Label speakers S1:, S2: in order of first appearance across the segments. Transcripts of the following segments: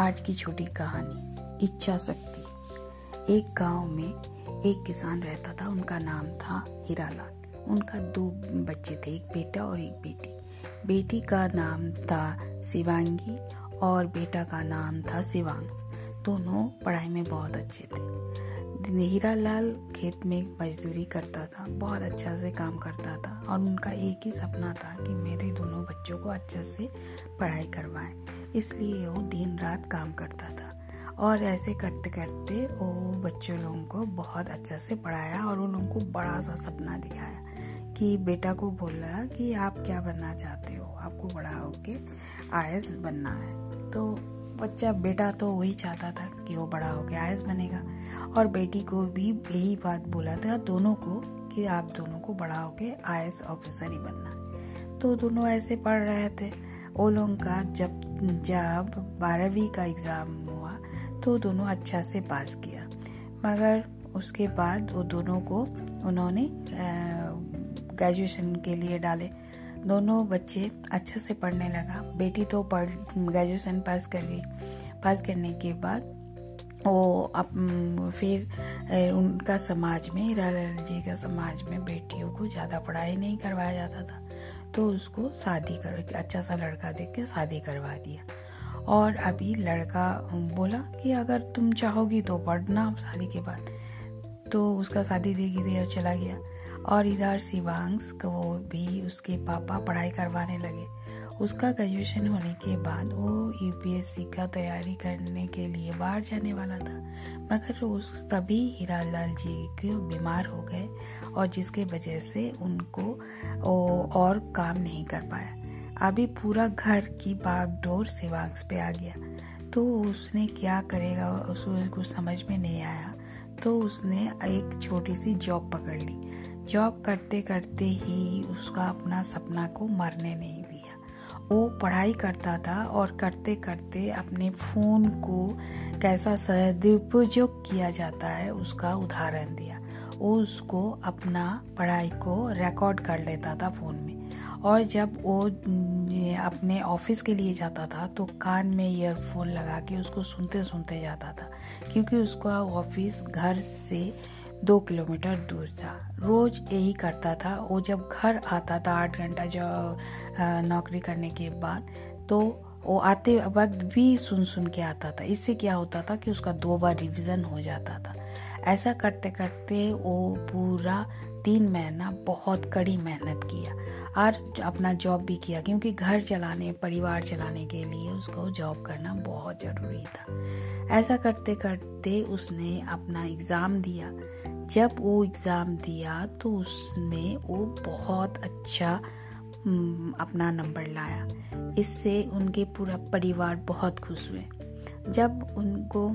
S1: आज की छोटी कहानी, इच्छा शक्ति। एक गाँव में एक किसान रहता था, उनका नाम था हीरालाल। उनका दो बच्चे थे, एक बेटा और एक बेटी। बेटी का नाम था शिवांगी और बेटा का नाम था शिवांश। दोनों पढ़ाई में बहुत अच्छे थे। हीरा लाल खेत में मजदूरी करता था, बहुत अच्छा से काम करता था और उनका एक ही सपना था कि मेरे दोनों बच्चों को अच्छे से पढ़ाई करवाएँ। इसलिए वो दिन रात काम करता था। और ऐसे करते करते वो बच्चों लोगों को बहुत अच्छा से पढ़ाया और उन लोगों को बड़ा सा सपना दिखाया कि बेटा को बोला कि आप क्या बनना चाहते हो? आपको बड़ा होके आई बनना है। तो बच्चा, बेटा तो वही चाहता था कि वो बड़ा होके आई बनेगा। और बेटी को भी यही बात बोला था दोनों को कि आप दोनों को बड़ा होके आई ऑफिसर ही बनना। तो दोनों ऐसे पढ़ रहे थे। वो लोगों का जब जब बारहवीं का एग्ज़ाम हुआ तो दोनों अच्छा से पास किया। मगर उसके बाद वो दोनों को उन्होंने ग्रेजुएशन के लिए डाले। दोनों बच्चे अच्छे से पढ़ने लगा। बेटी तो पढ़ ग्रेजुएशन पास कर गई। पास करने के बाद वो अब फिर उनका समाज में जी का समाज में बेटियों को ज़्यादा पढ़ाई नहीं करवाया जाता था। तो उसको शादी कर अच्छा सा लड़का देख के शादी करवा दिया। और अभी लड़का बोला कि अगर तुम चाहोगी तो पढ़ना शादी के बाद। तो उसका शादी देगी दे चला गया। और इधर शिवांश को भी उसके पापा पढ़ाई करवाने लगे। उसका ग्रेजुएशन होने के बाद वो यूपीएससी का तैयारी करने के लिए बाहर जाने वाला था। मगर उस तभी हीरा लाल जी के बीमार हो गए और जिसके वजह से उनको और काम नहीं कर पाया। अभी पूरा घर की बागडोर शिवांश पे आ गया। तो उसने क्या करेगा? उसको समझ में नहीं आया। तो उसने एक छोटी सी जॉब पकड़ ली। जॉब करते करते ही उसका अपना सपना को मरने नहीं दिया। वो पढ़ाई करता था और करते करते अपने फ़ोन को कैसा सदुपयोग किया जाता है, उसका उदाहरण दिया। वो उसको अपना पढ़ाई को रिकॉर्ड कर लेता था फ़ोन में। और जब वो अपने ऑफ़िस के लिए जाता था तो कान में ईयरफोन लगा के उसको सुनते सुनते जाता था, क्योंकि उसका ऑफ़िस घर से दो किलोमीटर दूर था। रोज यही करता था। वो जब घर आता था आठ घंटा जो नौकरी करने के बाद तो वो आते वक्त भी सुन सुन के आता था। इससे क्या होता था कि उसका दो बार रिवीजन हो जाता था। ऐसा करते करते वो पूरा तीन महीना बहुत कड़ी मेहनत किया और अपना जॉब भी किया, क्योंकि घर चलाने, परिवार चलाने के लिए उसको जॉब करना बहुत ज़रूरी था। ऐसा करते करते उसने अपना एग्ज़ाम दिया। जब वो एग्ज़ाम दिया तो उसमें वो बहुत अच्छा अपना नंबर लाया। इससे उनके पूरा परिवार बहुत खुश हुए। जब उनको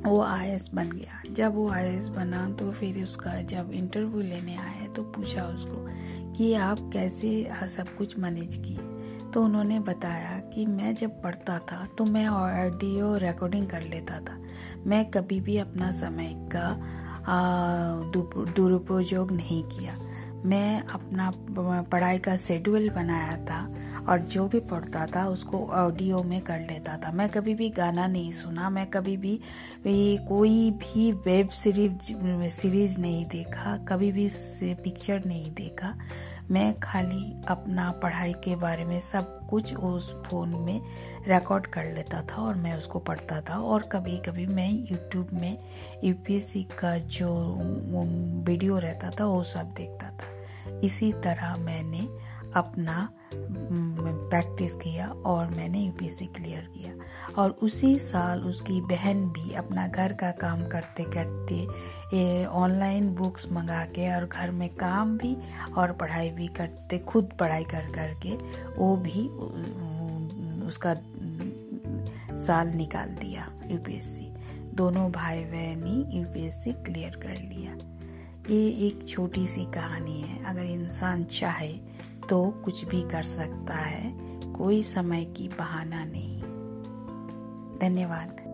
S1: वो आई बन गया। जब वो आई बना तो फिर उसका जब इंटरव्यू लेने आए तो पूछा उसको कि आप कैसे सब कुछ मैनेज किए? तो उन्होंने बताया कि मैं जब पढ़ता था तो मैं ऑडियो रिकॉर्डिंग कर लेता था। मैं कभी भी अपना समय का दुरुपयोग नहीं किया। मैं अपना पढ़ाई का शेड्यूल बनाया था और जो भी पढ़ता था, उसको ऑडियो में कर लेता था। मैं कभी भी गाना नहीं सुना, मैं कभी भी कोई भी वेब सीरीज़ सीरीज़ नहीं देखा, कभी भी पिक्चर नहीं देखा। मैं खाली अपना पढ़ाई के बारे में सब कुछ उस फ़ोन में रिकॉर्ड कर लेता था और मैं उसको पढ़ता था। और कभी कभी मैं यूट्यूब में यूपीएससी का जो वीडियो रहता था, वो सब देखता था। इसी तरह मैंने अपना प्रैक्टिस किया और मैंने यूपीएससी क्लियर किया। और उसी साल उसकी बहन भी अपना घर का काम करते करते ऑनलाइन बुक्स मंगा के और घर में काम भी और पढ़ाई भी करते, खुद पढ़ाई कर, करके वो भी उसका, साल निकाल दिया यूपीएससी दोनों भाई बहन ही यूपीएससी क्लियर कर लिया। ये एक छोटी सी कहानी है। अगर इंसान चाहे तो कुछ भी कर सकता है कोई समय की बहाना नहीं। धन्यवाद।